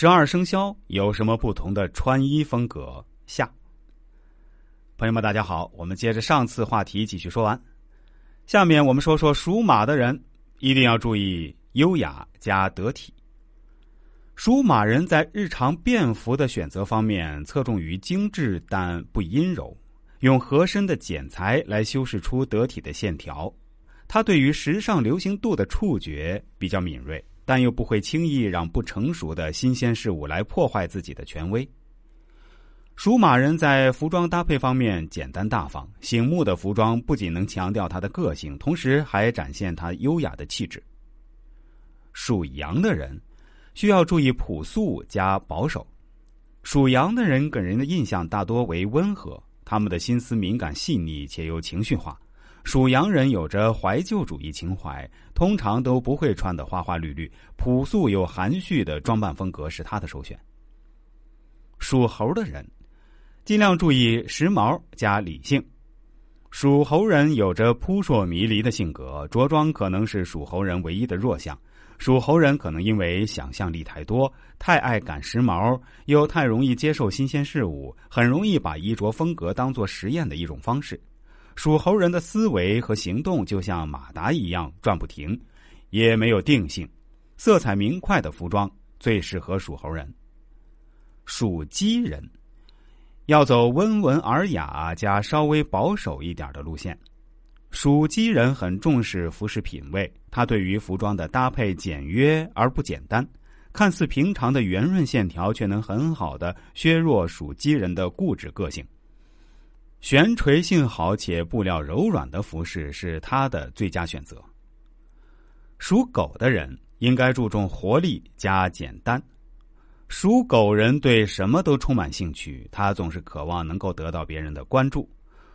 十二生肖有什么不同的穿衣风格？下，朋友们，大家好，我们接着上次话题继续说完。下面我们说说属马的人，一定要注意优雅加得体。属马人在日常便服的选择方面，侧重于精致但不阴柔，用合身的剪裁来修饰出得体的线条。他对于时尚流行度的触觉比较敏锐。但又不会轻易让不成熟的新鲜事物来破坏自己的权威。属马人在服装搭配方面简单大方，醒目的服装不仅能强调他的个性，同时还展现他优雅的气质。属羊的人需要注意朴素加保守。属羊的人给人的印象大多为温和，他们的心思敏感细腻且又情绪化。属羊人有着怀旧主义情怀，通常都不会穿的花花绿绿，朴素又含蓄的装扮风格是他的首选。属猴的人，尽量注意时髦加理性。属猴人有着扑朔迷离的性格，着装可能是属猴人唯一的弱项。属猴人可能因为想象力太多，太爱赶时髦，又太容易接受新鲜事物，很容易把衣着风格当做实验的一种方式。属猴人的思维和行动就像马达一样转不停，也没有定性。色彩明快的服装最适合属猴人。属鸡人要走温文尔雅加稍微保守一点的路线。属鸡人很重视服饰品味，他对于服装的搭配简约而不简单，看似平常的圆润线条却能很好的削弱属鸡人的固执个性。悬垂性好且布料柔软的服饰是他的最佳选择。属狗的人应该注重活力加简单。属狗人对什么都充满兴趣，他总是渴望能够得到别人的关注。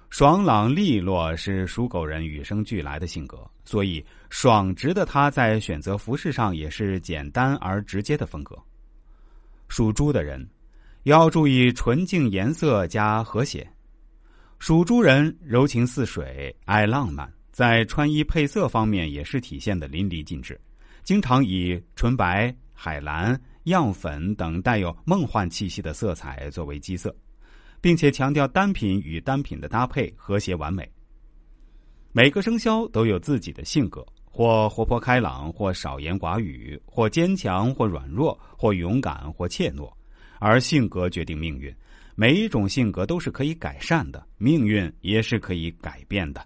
爽朗利落是属狗人与生俱来的性格，所以爽直的他在选择服饰上也是简单而直接的风格。属猪的人要注意纯净颜色加和谐。属猪人柔情似水，爱浪漫，在穿衣配色方面也是体现的淋漓尽致，经常以纯白、海蓝、漾粉等带有梦幻气息的色彩作为基色，并且强调单品与单品的搭配和谐完美。每个生肖都有自己的性格，或活泼开朗，或少言寡语，或坚强，或软弱，或勇敢，或怯懦，而性格决定命运。每一种性格都是可以改善的，命运也是可以改变的。